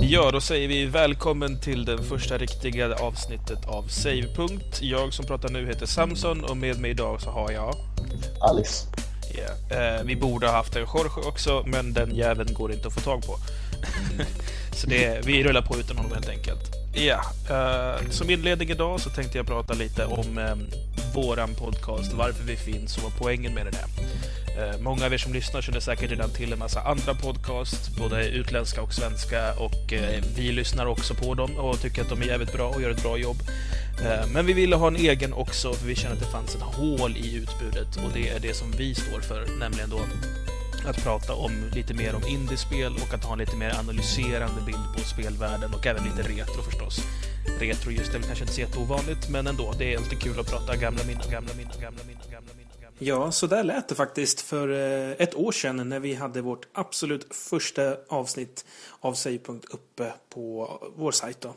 Ja, då säger vi välkommen till det första riktiga avsnittet av Savepunkt. Jag som pratar nu heter Samson och med mig idag så har jag... Alice. Yeah. Eh, vi borde ha haft en Jorge också, men den jäveln går inte att få tag på. så det, vi rullar på utan honom helt enkelt. Ja, uh, som inledning idag så tänkte jag prata lite om um, våran podcast, varför vi finns och vad poängen med den är. Uh, många av er som lyssnar känner säkert redan till en massa andra podcast, både utländska och svenska, och uh, vi lyssnar också på dem och tycker att de är jävligt bra och gör ett bra jobb. Men vi ville ha en egen också, för vi kände att det fanns ett hål i utbudet och det är det som vi står för, nämligen då att prata om lite mer om indiespel och att ha en lite mer analyserande bild på spelvärlden och även lite retro förstås. Retro just det är kanske inte så jätteovanligt, men ändå. Det är alltid kul att prata gamla minnen, gamla minnen, gamla minnen, gamla minnen. Ja, så där lät det faktiskt för eh, ett år sedan när vi hade vårt absolut första avsnitt av Savepunkt uppe på vår sajt. Då.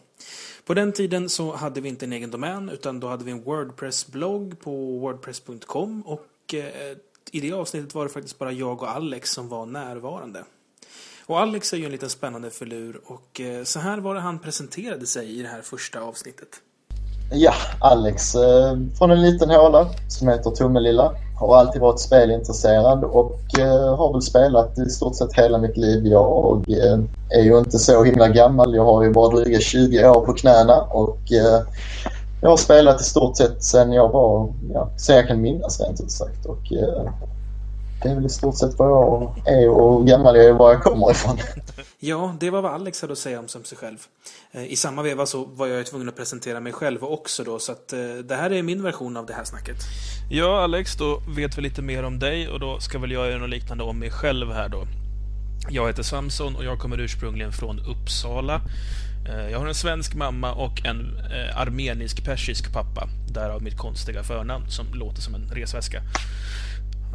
På den tiden så hade vi inte en egen domän utan då hade vi en Wordpress-blogg på wordpress.com och eh, i det avsnittet var det faktiskt bara jag och Alex som var närvarande. Och Alex är ju en liten spännande förlur och eh, så här var det han presenterade sig i det här första avsnittet. Ja, Alex eh, från en liten håla som heter Tummelilla. Har alltid varit spelintresserad och eh, har väl spelat i stort sett hela mitt liv. Jag eh, är ju inte så himla gammal. Jag har ju bara dryga 20 år på knäna och eh, jag har spelat i stort sett sen jag var, ja, sen jag kan minnas rent ut sagt. Och, eh, det är väl i stort sett vad jag är och hur gammal jag är och var jag kommer ifrån. Ja, det var vad Alex hade att säga om sig själv. Eh, I samma veva så var jag tvungen att presentera mig själv också då, så att eh, det här är min version av det här snacket. Ja, Alex, då vet vi lite mer om dig och då ska väl jag göra något liknande om mig själv här då. Jag heter Samson och jag kommer ursprungligen från Uppsala. Eh, jag har en svensk mamma och en armenisk-persisk pappa. Därav mitt konstiga förnamn som låter som en resväska.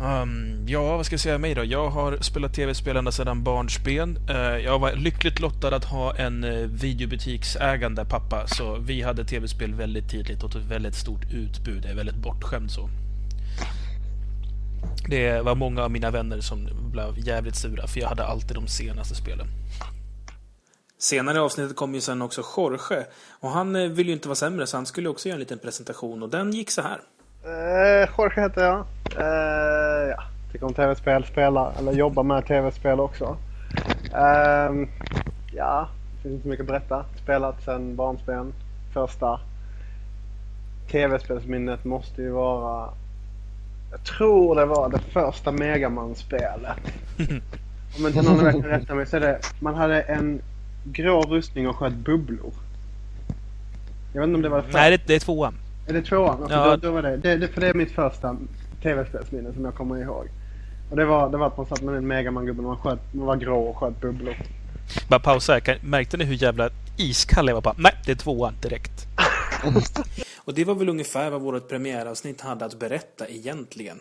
Um, ja, vad ska jag säga mig då? Jag har spelat tv-spel ända sedan barnsben. Uh, jag var lyckligt lottad att ha en uh, videobutiksägande pappa, så vi hade tv-spel väldigt tidigt och ett väldigt stort utbud. Jag är väldigt bortskämd så. Det var många av mina vänner som blev jävligt sura, för jag hade alltid de senaste spelen. Senare i avsnittet kom ju sen också Jorge. Och han eh, vill ju inte vara sämre så han skulle också göra en liten presentation och den gick så här. Uh, Jorge heter jag. Uh, ja, tycker om tv-spel, spelar eller jobbar med tv-spel också. Uh, ja, det finns inte så mycket att berätta. Spelat sedan barnsben. Första tv-spelsminnet måste ju vara... Jag tror det var det första Megaman-spelet. Om inte någon kan rätta mig så är det... Man hade en grå rustning och sköt bubblor. Jag vet inte om det var det Nej, det, det är tvåan. Är det tvåan? Alltså, ja. då, då var det. Det, det. För det är mitt första tv-spelsminne som jag kommer ihåg. Och det var, det var att man satt med en Megaman-gubbe och man, man var grå och sköt bubblor. Bara pausa här. Märkte ni hur jävla iskall jag var? Bara, nej, det är tvåan direkt. och det var väl ungefär vad vårt premiäravsnitt hade att berätta egentligen.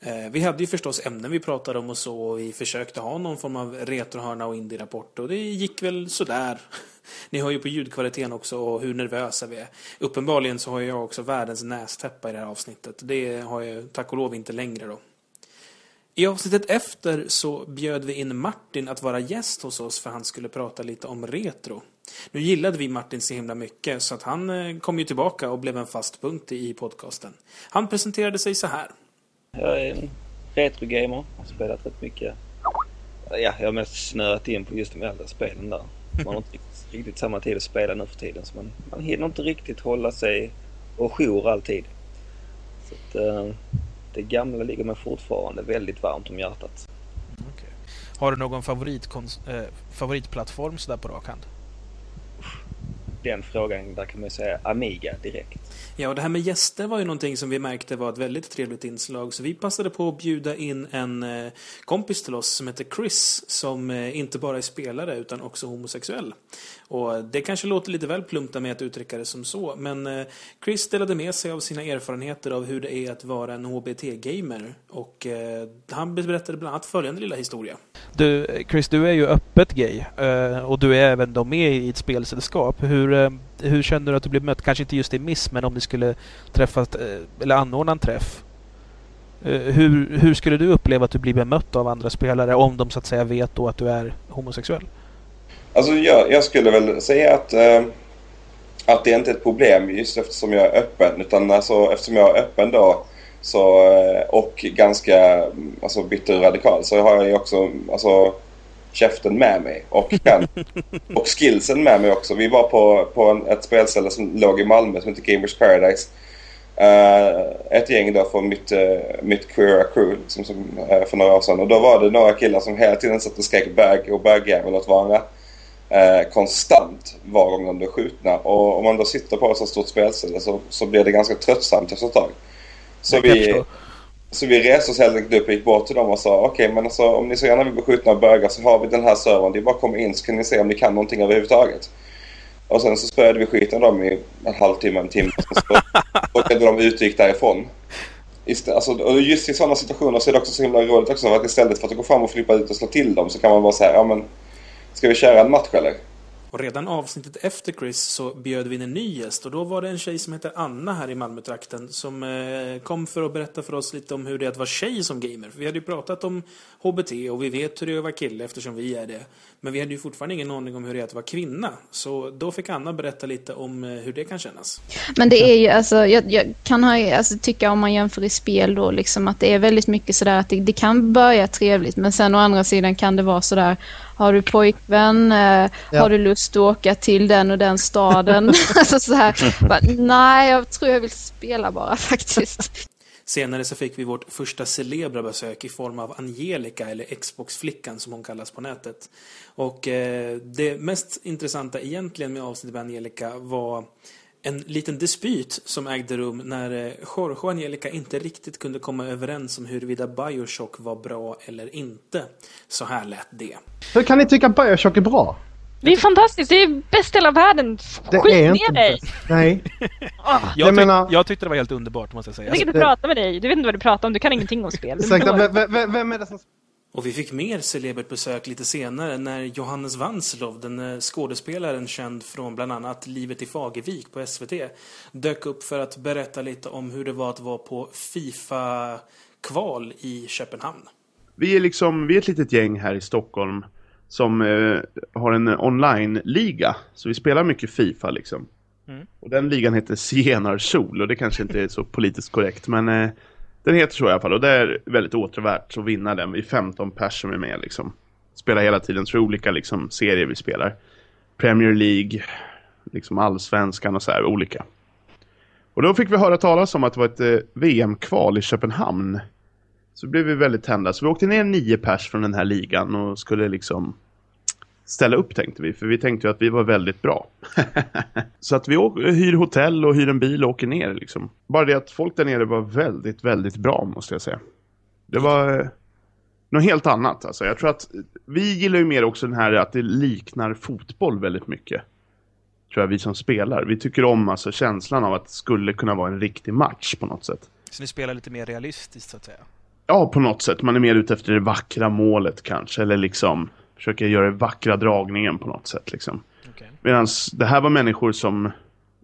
Eh, vi hade ju förstås ämnen vi pratade om och så och vi försökte ha någon form av retrohörna och indie-rapport och det gick väl sådär. Ni hör ju på ljudkvaliteten också och hur nervösa vi är. Uppenbarligen så har jag också världens nästäppa i det här avsnittet. Det har jag tack och lov inte längre då. I avsnittet efter så bjöd vi in Martin att vara gäst hos oss för han skulle prata lite om retro. Nu gillade vi Martin så himla mycket så att han eh, kom ju tillbaka och blev en fast punkt i podcasten. Han presenterade sig så här. Jag är en retrogamer. Har spelat rätt mycket. Ja, jag har mest snöat in på just de äldre spelen där. Man har inte riktigt, samma tid att spela nu för tiden så man, man hinner inte riktigt hålla sig och jour alltid. Så att, eh, det gamla ligger mig fortfarande väldigt varmt om hjärtat. Okay. Har du någon eh, favoritplattform sådär på rak hand? Den frågan, där kan man säga Amiga direkt. Ja, och det här med gäster var ju någonting som vi märkte var ett väldigt trevligt inslag. Så vi passade på att bjuda in en eh, kompis till oss som heter Chris som eh, inte bara är spelare utan också homosexuell. Och det kanske låter lite väl plumpt med att uttrycka det som så, men eh, Chris delade med sig av sina erfarenheter av hur det är att vara en HBT-gamer. Och han berättade bland annat följande lilla historia. Du, Chris, du är ju öppet gay och du är även då med i ett spelsällskap. Hur, Eh, hur känner du att du blir mött? Kanske inte just i Miss, men om ni skulle träffa eh, eller anordna en träff. Eh, hur, hur skulle du uppleva att du blir bemött av andra spelare om de så att säga vet då att du är homosexuell? Alltså jag, jag skulle väl säga att, eh, att det inte är ett problem just eftersom jag är öppen. Utan alltså, eftersom jag är öppen då så, och ganska alltså, bitter och radikal så har jag ju också alltså, käften med mig och, kan, och skillsen med mig också. Vi var på, på en, ett spelställe som låg i Malmö som heter Gamers Paradise. Uh, ett gäng då från mitt, uh, mitt queera crew liksom, som, uh, för några år sedan. Och då var det några killar som hela tiden satt och skrek bög och bögjävel åt varandra. konstant var gång de blev skjutna. Och om man då sitter på ett så stort spelställe så, så blir det ganska tröttsamt efter ett tag. Så vi, så vi reste oss helt enkelt upp och gick bort till dem och sa okej okay, men alltså, om ni så gärna vill bli skjutna av bögar så har vi den här servern. Det är bara att komma in så kan ni se om ni kan någonting överhuvudtaget. Och sen så spöade vi skiten av dem i en halvtimme, en timme. Så åkte de ut och gick därifrån. alltså, och just i sådana situationer så är det också så himla roligt också att istället för att gå fram och flippa ut och slå till dem så kan man bara säga ja men ska vi köra en match eller? Och redan avsnittet efter Chris så bjöd vi in en ny gäst och då var det en tjej som heter Anna här i Malmötrakten som eh, kom för att berätta för oss lite om hur det är att vara tjej som gamer. För vi hade ju pratat om HBT och vi vet hur det är att vara kille eftersom vi är det. Men vi hade ju fortfarande ingen aning om hur det är att vara kvinna. Så då fick Anna berätta lite om eh, hur det kan kännas. Men det är ju, alltså, jag, jag kan ha, alltså, tycka om man jämför i spel då, liksom att det är väldigt mycket sådär att det, det kan börja trevligt men sen å andra sidan kan det vara sådär har du pojkvän? Eh, ja. Har du lust att åka till den och den staden? alltså så här, bara, nej, jag tror jag vill spela bara faktiskt. Senare så fick vi vårt första celebra besök i form av Angelica, eller Xbox-flickan som hon kallas på nätet. Och eh, det mest intressanta egentligen med avsnittet med Angelica var en liten dispyt som ägde rum när eh, Jorge och Angelica inte riktigt kunde komma överens om huruvida Bioshock var bra eller inte. Så här lät det. Hur kan ni tycka att Bioshock är bra? Det är fantastiskt, det är bäst del av världen. Skit ner dig! Nej. Ah. jag, tyck, menar... jag tyckte det var helt underbart måste jag säga. Jag tänker inte prata med dig, du vet inte vad du pratar om, du kan ingenting om spel. vem, vem är det som och vi fick mer celebert besök lite senare när Johannes Wanslov, den eh, skådespelaren känd från bland annat Livet i Fagervik på SVT, dök upp för att berätta lite om hur det var att vara på Fifa-kval i Köpenhamn. Vi är liksom, vi är ett litet gäng här i Stockholm som eh, har en online-liga. Så vi spelar mycket Fifa liksom. Mm. Och den ligan heter Sienarsol och det kanske inte är så politiskt korrekt men eh, den heter så i alla fall och det är väldigt återvärt att vinna den. Vi är 15 pers som är med liksom. Spelar hela tiden, tror olika liksom, serier vi spelar. Premier League, liksom allsvenskan och så här, olika. Och då fick vi höra talas om att det var ett eh, VM-kval i Köpenhamn. Så blev vi väldigt tända. Så vi åkte ner nio pers från den här ligan och skulle liksom ställa upp tänkte vi. För vi tänkte ju att vi var väldigt bra. så att vi åker, hyr hotell och hyr en bil och åker ner liksom. Bara det att folk där nere var väldigt, väldigt bra måste jag säga. Det var eh, något helt annat. Alltså. Jag tror att vi gillar ju mer också den här att det liknar fotboll väldigt mycket. Tror jag vi som spelar. Vi tycker om alltså känslan av att det skulle kunna vara en riktig match på något sätt. Så ni spelar lite mer realistiskt så att säga? Ja, på något sätt. Man är mer ute efter det vackra målet kanske. Eller liksom försöker göra vackra dragningen på något sätt liksom. Okay. Medan det här var människor som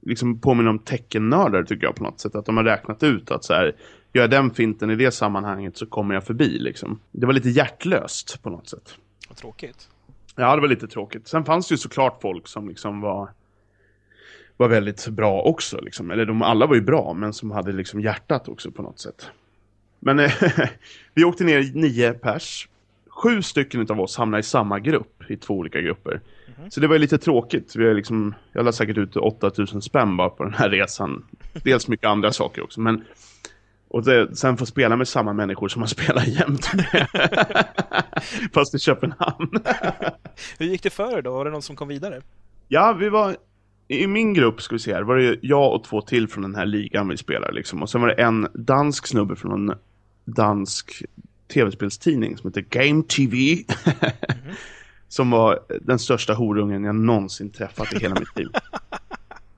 liksom påminner om teckennördar tycker jag på något sätt. Att de har räknat ut att så här, gör jag den finten i det sammanhanget så kommer jag förbi liksom. Det var lite hjärtlöst på något sätt. Vad tråkigt. Ja, det var lite tråkigt. Sen fanns det ju såklart folk som liksom var var väldigt bra också liksom. Eller de alla var ju bra men som hade liksom hjärtat också på något sätt. Men vi åkte ner nio pers sju stycken av oss hamnar i samma grupp, i två olika grupper. Mm -hmm. Så det var lite tråkigt. Vi är liksom, jag la säkert ut 8000 spänn bara på den här resan. Dels mycket andra saker också, men och det, sen få spela med samma människor som man spelar jämt med. Fast i Köpenhamn. Hur gick det för er då? Var det någon som kom vidare? Ja, vi var... I min grupp, ska vi se här, var det jag och två till från den här ligan vi spelar liksom. Och sen var det en dansk snubbe från en dansk tv-spelstidning som heter Game TV. Mm -hmm. som var den största horungen jag någonsin träffat i hela mitt liv.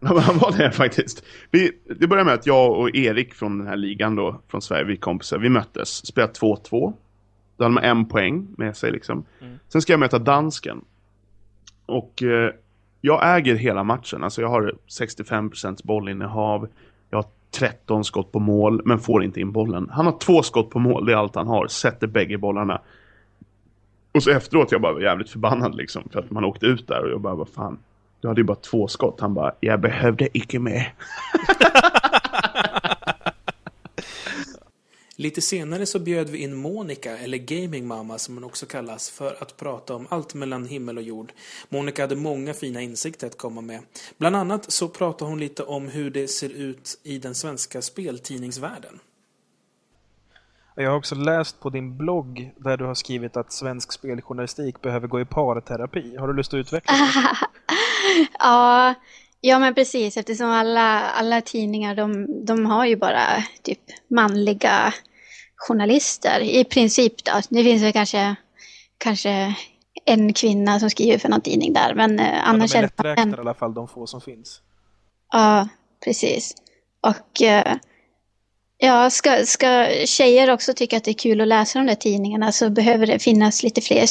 Han var det faktiskt. Vi, det började med att jag och Erik från den här ligan då, från Sverige, vi kompisar, vi möttes. Spelade 2-2. Då hade man en poäng med sig liksom. Mm. Sen ska jag möta dansken. Och eh, jag äger hela matchen. Alltså jag har 65% bollinnehav. Jag har 13 skott på mål, men får inte in bollen. Han har två skott på mål, det är allt han har. Sätter bägge bollarna. Och så efteråt jag bara var jävligt förbannad liksom för att man åkte ut där och jag bara vad fan. Du hade ju bara två skott. Han bara jag behövde icke mer. Lite senare så bjöd vi in Monica, eller Gaming Mama som hon också kallas, för att prata om allt mellan himmel och jord. Monica hade många fina insikter att komma med. Bland annat så pratade hon lite om hur det ser ut i den svenska speltidningsvärlden. Jag har också läst på din blogg där du har skrivit att svensk speljournalistik behöver gå i parterapi. Har du lust att utveckla det? ja, ja, men precis. Eftersom alla, alla tidningar de, de har ju bara typ manliga journalister. I princip då. Det finns väl kanske, kanske en kvinna som skriver för någon tidning där. Men eh, annars ja, de är det... lätträknade i alla fall, de få som finns. Ja, precis. Och eh, ja, ska, ska tjejer också tycka att det är kul att läsa de där tidningarna så behöver det finnas lite fler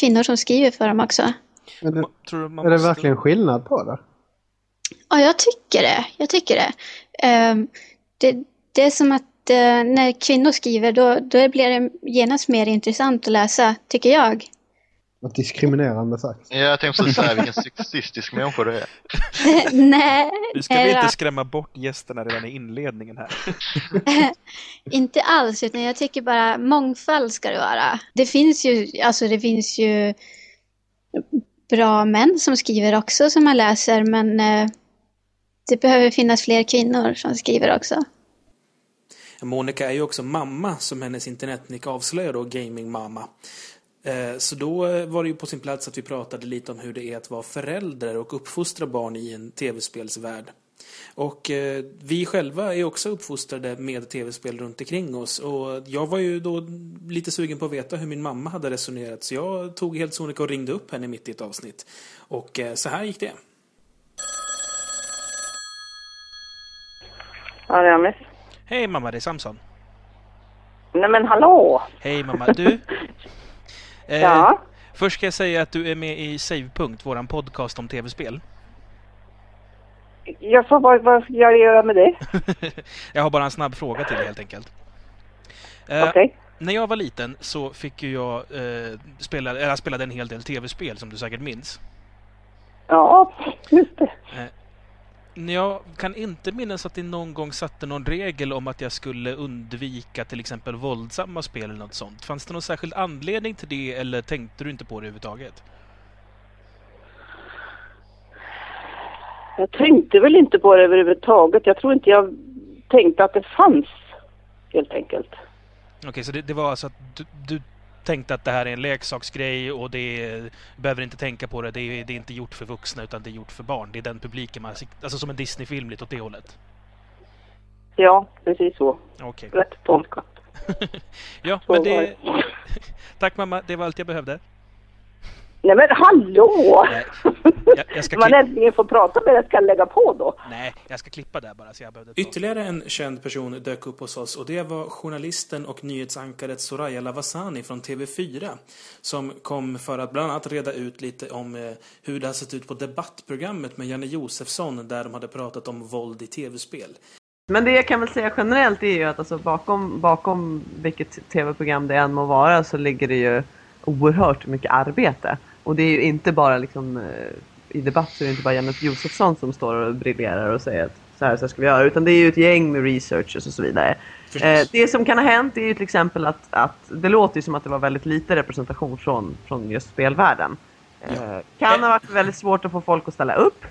kvinnor som skriver för dem också. Det, är det verkligen skillnad på det? Ja, jag tycker det. Jag tycker det. Ehm, det, det är som att eh, när kvinnor skriver då, då blir det genast mer intressant att läsa, tycker jag. Något diskriminerande sagt. Ja, jag tänkte precis säga vilken sexistisk människa du är. Nej, Nu ska vi inte skrämma bort gästerna redan i inledningen här. inte alls, utan jag tycker bara mångfald ska det vara. Det finns ju, alltså det finns ju bra män som skriver också som man läser, men eh, det behöver finnas fler kvinnor som skriver också. Monica är ju också mamma, som hennes internetnick avslöjar då, gaming-mamma. Eh, så då eh, var det ju på sin plats att vi pratade lite om hur det är att vara förälder och uppfostra barn i en tv-spelsvärld. Och eh, vi själva är också uppfostrade med tv-spel runt omkring oss. Och jag var ju då lite sugen på att veta hur min mamma hade resonerat. Så jag tog helt sonika och ringde upp henne mitt i ett avsnitt. Och eh, så här gick det. Ja, det är Amis. Hej mamma, det är Samson. Nej men hallå! Hej mamma, du. Eh, Ja? Först ska jag säga att du är med i Savepunkt, våran podcast om tv-spel. Jag får vad, vad ska jag göra med det? jag har bara en snabb fråga till dig helt enkelt. Eh, Okej. När jag var liten så fick ju jag eh, spela, eller jag spelade en hel del tv-spel som du säkert minns. Ja, just det. Jag kan inte minnas att det någon gång satte någon regel om att jag skulle undvika till exempel våldsamma spel eller något sånt. Fanns det någon särskild anledning till det eller tänkte du inte på det överhuvudtaget? Jag tänkte väl inte på det överhuvudtaget. Jag tror inte jag tänkte att det fanns, helt enkelt. Okej, så det, det var alltså att du, du tänkte att det här är en leksaksgrej och det är, behöver inte tänka på det. Det är, det är inte gjort för vuxna utan det är gjort för barn. Det är den publiken man Alltså som en Disney-film lite åt det hållet. Ja, precis så. Okej. Rätt tolkat. Ja, Så men det... Tack mamma, det var allt jag behövde. Nej men hallå! Nej, jag, jag ska man äntligen får prata med det ska jag lägga på då. Nej, jag ska klippa där bara så jag behövde... Ytterligare en känd person dök upp hos oss och det var journalisten och nyhetsankaret Soraya Lavasani från TV4 som kom för att bland annat reda ut lite om eh, hur det har sett ut på debattprogrammet med Janne Josefsson där de hade pratat om våld i tv-spel. Men det jag kan väl säga generellt är ju att alltså bakom, bakom vilket tv-program det än må vara så ligger det ju oerhört mycket arbete. Och det är ju inte bara liksom eh, i debatt så är det inte bara Janne Josefsson som står och briljerar och säger att så här, så här ska vi göra. Utan det är ju ett gäng med researchers och så vidare. Eh, det som kan ha hänt är ju till exempel att, att det låter ju som att det var väldigt lite representation från, från just spelvärlden. Eh, kan ha varit väldigt svårt att få folk att ställa upp.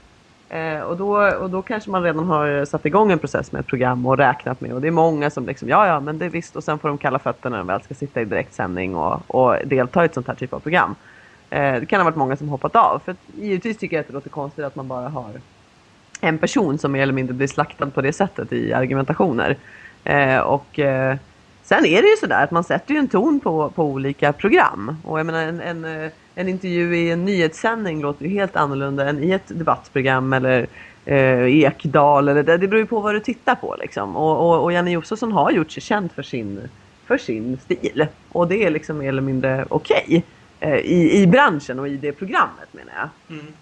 Eh, och, då, och då kanske man redan har satt igång en process med ett program och räknat med. Och det är många som liksom, ja ja men det är visst. Och sen får de kalla fötterna när de väl ska sitta i direktsändning och, och delta i ett sånt här typ av program. Eh, det kan ha varit många som hoppat av. För att, givetvis tycker jag att det låter konstigt att man bara har en person som mer eller mindre blir slaktad på det sättet i argumentationer. Eh, och eh, sen är det ju sådär att man sätter ju en ton på, på olika program. Och jag menar en, en, eh, en intervju i en nyhetssändning låter ju helt annorlunda än i ett debattprogram eller eh, Ekdal eller det, det beror ju på vad du tittar på liksom. Och, och, och Janne Josefsson har gjort sig känd för sin, för sin stil. Och det är liksom mer eller mindre okej. Okay i, I branschen och i det programmet menar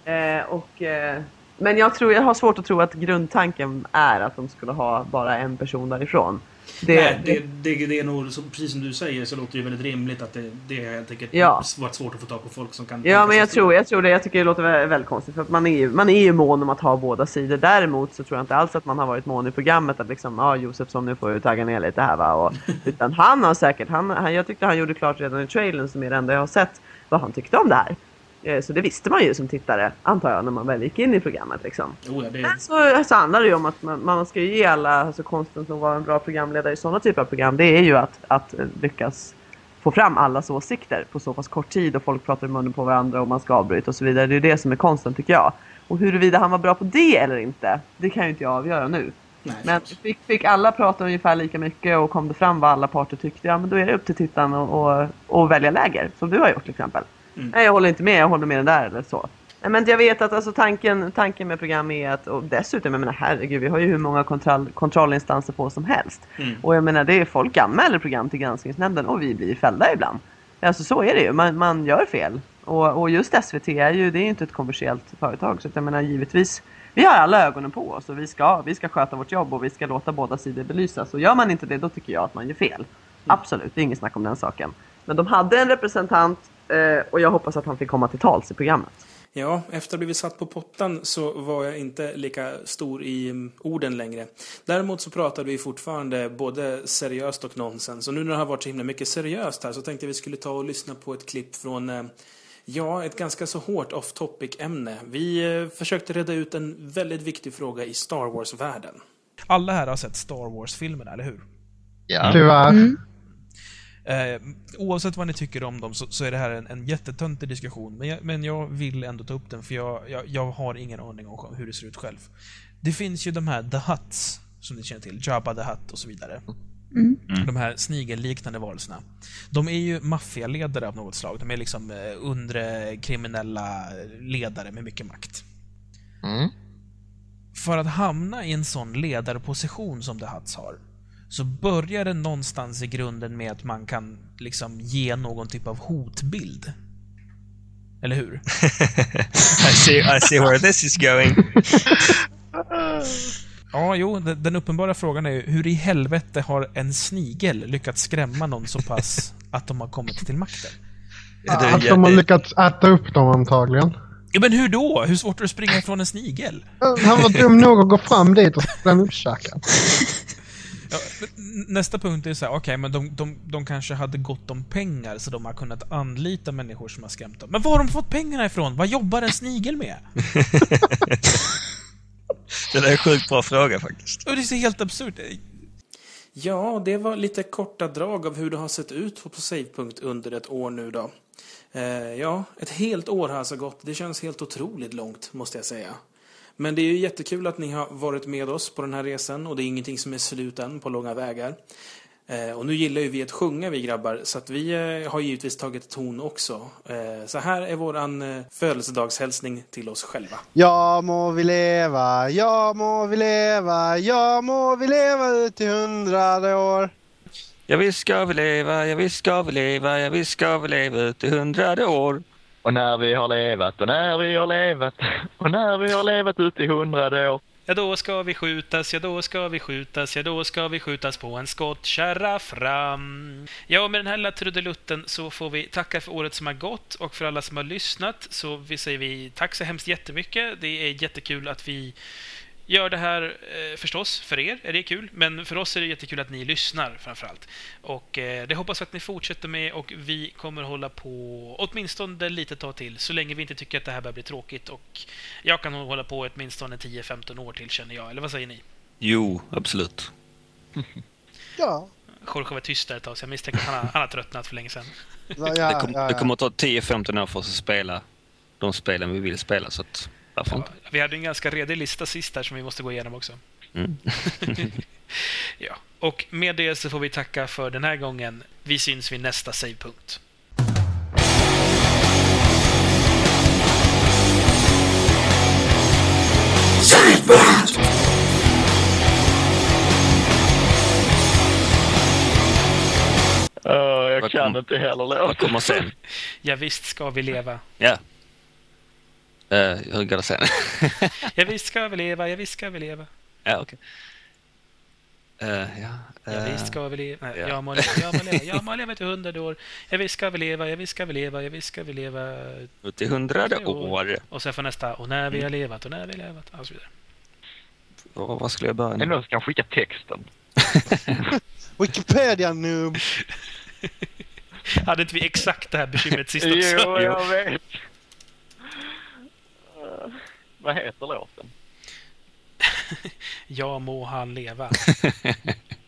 jag. Eh, och, eh, Men jag, tror, jag har svårt att tro att grundtanken är att de skulle ha bara en person därifrån. Det, Nej, det, det, det är nog, så, precis som du säger, så låter det väldigt rimligt att det, det är helt enkelt ja. varit svårt att få tag på folk som kan... Ja, men jag tror, jag tror det. Jag tycker det låter väldigt, väldigt konstigt. För att man är, ju, man är ju mån om att ha båda sidor. Däremot så tror jag inte alls att man har varit mån i programmet att liksom, ja ah, Josefsson nu får du tagga ner lite här va. Och, utan han har säkert, han, han, jag tyckte han gjorde klart redan i trailern som är det enda jag har sett, vad han tyckte om det här. Eh, så det visste man ju som tittare, antar jag, när man väl gick in i programmet. Liksom. Oh ja, det... så, så handlar det ju om att man, man ska ju ge alla, alltså konsten som var en bra programledare i sådana typer av program, det är ju att, att lyckas få fram allas åsikter på så pass kort tid och folk pratar i munnen på varandra och man ska avbryta och så vidare. Det är det som är konsten tycker jag. Och huruvida han var bra på det eller inte, det kan ju inte jag avgöra nu. Nej, men fick, fick, alla prata ungefär lika mycket och kom det fram vad alla parter tyckte, ja men då är det upp till tittaren att välja läger, som du har gjort till exempel. Mm. Nej, jag håller inte med. Jag håller med den där eller så. Men jag vet att alltså, tanken, tanken med program är att, och dessutom, jag menar herregud, vi har ju hur många kontroll, kontrollinstanser på som helst. Mm. Och jag menar, det är folk anmäler program till granskningsnämnden och vi blir fällda ibland. Alltså så är det ju, man, man gör fel. Och, och just SVT är ju, det är ju inte ett kommersiellt företag. Så att jag menar givetvis, vi har alla ögonen på oss och vi ska, vi ska sköta vårt jobb och vi ska låta båda sidor belysas. Och gör man inte det, då tycker jag att man gör fel. Mm. Absolut, det är inget snack om den saken. Men de hade en representant Eh, och jag hoppas att han fick komma till tals i programmet. Ja, efter att ha blivit satt på pottan så var jag inte lika stor i mm, orden längre. Däremot så pratade vi fortfarande både seriöst och nonsens. Och nu när det har varit så himla mycket seriöst här så tänkte jag vi skulle ta och lyssna på ett klipp från eh, Ja, ett ganska så hårt off topic ämne. Vi eh, försökte reda ut en väldigt viktig fråga i Star Wars-världen. Alla här har sett Star Wars-filmerna, eller hur? Ja. Tyvärr. Mm. Eh, oavsett vad ni tycker om dem så, så är det här en, en jättetöntig diskussion. Men jag, men jag vill ändå ta upp den för jag, jag, jag, har ingen aning om hur det ser ut själv. Det finns ju de här The Hutts, som ni känner till. Jabba the Hutt och så vidare. Mm. mm. De här snigelliknande varelserna. De är ju maffialedare av något slag. De är liksom eh, undre kriminella ledare med mycket makt. Mm. För att hamna i en sån ledarposition som The Hutts har så börjar det någonstans i grunden med att man kan liksom ge någon typ av hotbild. Eller hur? I, see, I see where this is going. ja, jo, den uppenbara frågan är ju hur i helvete har en snigel lyckats skrämma någon så pass att de har kommit till makten? Att de har lyckats äta upp dem antagligen. Ja, men hur då? Hur svårt är det att springa ifrån en snigel? Han var dum nog att gå fram dit och springa upp käken. Ja, nästa punkt är så här, okej, okay, men de, de, de kanske hade gott om pengar så de har kunnat anlita människor som har skrämt dem. Men var har de fått pengarna ifrån? Vad jobbar en snigel med? det är en sjukt bra fråga faktiskt. Och det är helt absurt. Ja, det var lite korta drag av hur det har sett ut på Savepunkt under ett år nu då. Eh, ja, ett helt år har alltså gått. Det känns helt otroligt långt, måste jag säga. Men det är ju jättekul att ni har varit med oss på den här resan och det är ingenting som är slut än på långa vägar. Eh, och nu gillar ju vi att sjunga vi grabbar, så att vi eh, har givetvis tagit ton också. Eh, så här är våran födelsedagshälsning till oss själva. Ja må vi leva, ja må vi leva, ja må vi leva ut i hundrade år. Ja visst ska vi leva, ja visst ska vi leva, ja visst ska vi leva ut i hundrade år. Och när vi har levat och när vi har levat och när vi har levat ut i hundrade år. Ja, då ska vi skjutas, ja då ska vi skjutas, ja då ska vi skjutas på en skottkärra fram. Ja, med den här lilla trudelutten så får vi tacka för året som har gått och för alla som har lyssnat så vi säger vi tack så hemskt jättemycket. Det är jättekul att vi gör det här eh, förstås för er, är det kul. Men för oss är det jättekul att ni lyssnar framförallt. Och eh, det hoppas vi att ni fortsätter med och vi kommer hålla på åtminstone lite tag till så länge vi inte tycker att det här börjar bli tråkigt. Och jag kan hålla på åtminstone 10-15 år till känner jag. Eller vad säger ni? Jo, absolut. ja. Jorge var tyst där ett tag så jag misstänker att han har, han har tröttnat för länge sedan. Ja, ja, det, kom, ja, det kommer att ta 10-15 år för oss att spela de spelen vi vill spela. Så att inte? vi hade en ganska redig lista sist här som vi måste gå igenom också. Mm. ja. Och med det så får vi tacka för den här gången. Vi syns vid nästa savepunkt. Savepunkt! Uh, jag kan inte heller låta. Vad kommer sen? ja, visst ska vi leva. Ja. Uh, hur går det sen? ja, visst ska vi leva, ja, visst ska vi leva. Ja, okej. Okay. Uh, ja, uh, ja, visst ska vi leva. Nej, ja. Jag må leva, jag må leva, jag må leva till hundrade år. Ja, visst ska vi leva, ja, visst ska vi leva, ja, visst ska vi leva. Till hundrade år. Och sen får nästa, och när vi har levat, och när vi har levat, och så vidare. Och vad skulle jag börja nu? Någon som kan skicka texten. Wikipedia noob! Hade inte vi exakt det här bekymret sist också? jo, jag vet. Vad heter låten? ja må han leva.